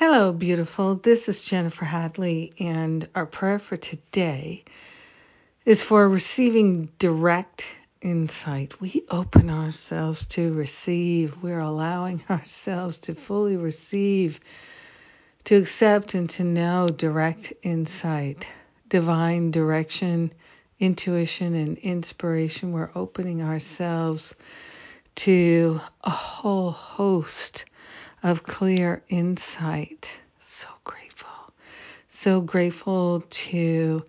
Hello, beautiful. This is Jennifer Hadley, and our prayer for today is for receiving direct insight. We open ourselves to receive, we're allowing ourselves to fully receive, to accept, and to know direct insight, divine direction, intuition, and inspiration. We're opening ourselves to a whole host of clear insight. So grateful. So grateful to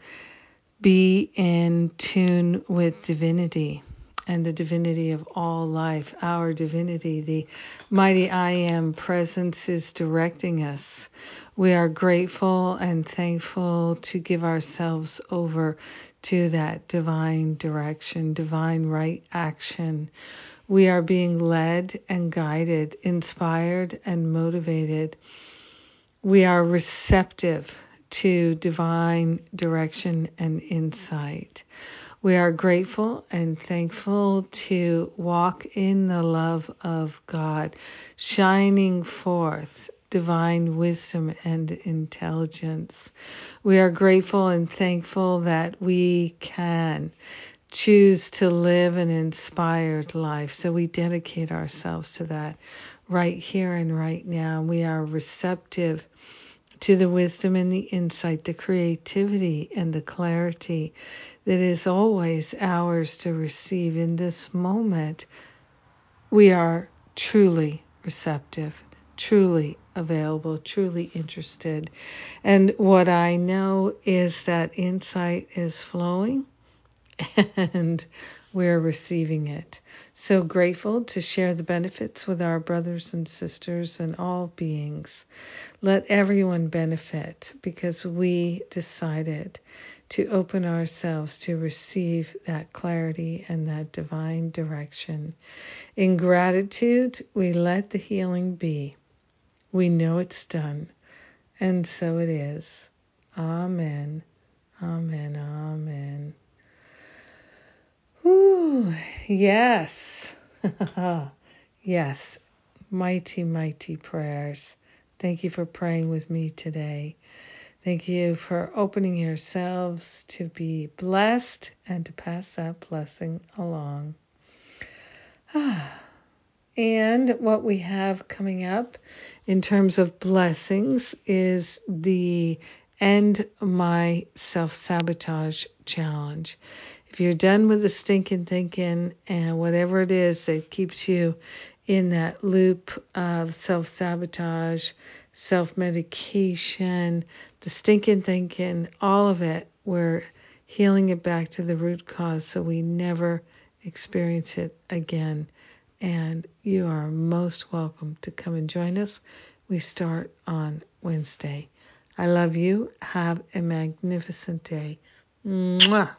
be in tune with divinity and the divinity of all life, our divinity, the mighty I am presence is directing us. We are grateful and thankful to give ourselves over to that divine direction, divine right action. We are being led and guided, inspired and motivated. We are receptive to divine direction and insight. We are grateful and thankful to walk in the love of God, shining forth divine wisdom and intelligence. We are grateful and thankful that we can choose to live an inspired life. So we dedicate ourselves to that right here and right now. We are receptive to the wisdom and the insight, the creativity and the clarity that is always ours to receive in this moment. We are truly receptive, truly available, truly interested. And what I know is that insight is flowing and we're receiving it. So grateful to share the benefits with our brothers and sisters and all beings. Let everyone benefit because we decided to open ourselves to receive that clarity and that divine direction. In gratitude, we let the healing be. We know it's done, and so it is. Amen. Amen. Amen. Whew, yes. yes. Mighty, mighty prayers. Thank you for praying with me today. Thank you for opening yourselves to be blessed and to pass that blessing along. Ah. And what we have coming up in terms of blessings is the End My Self Sabotage Challenge if you're done with the stinking thinking and whatever it is that keeps you in that loop of self sabotage, self medication, the stinking thinking, all of it, we're healing it back to the root cause so we never experience it again. And you are most welcome to come and join us. We start on Wednesday. I love you. Have a magnificent day. Mwah.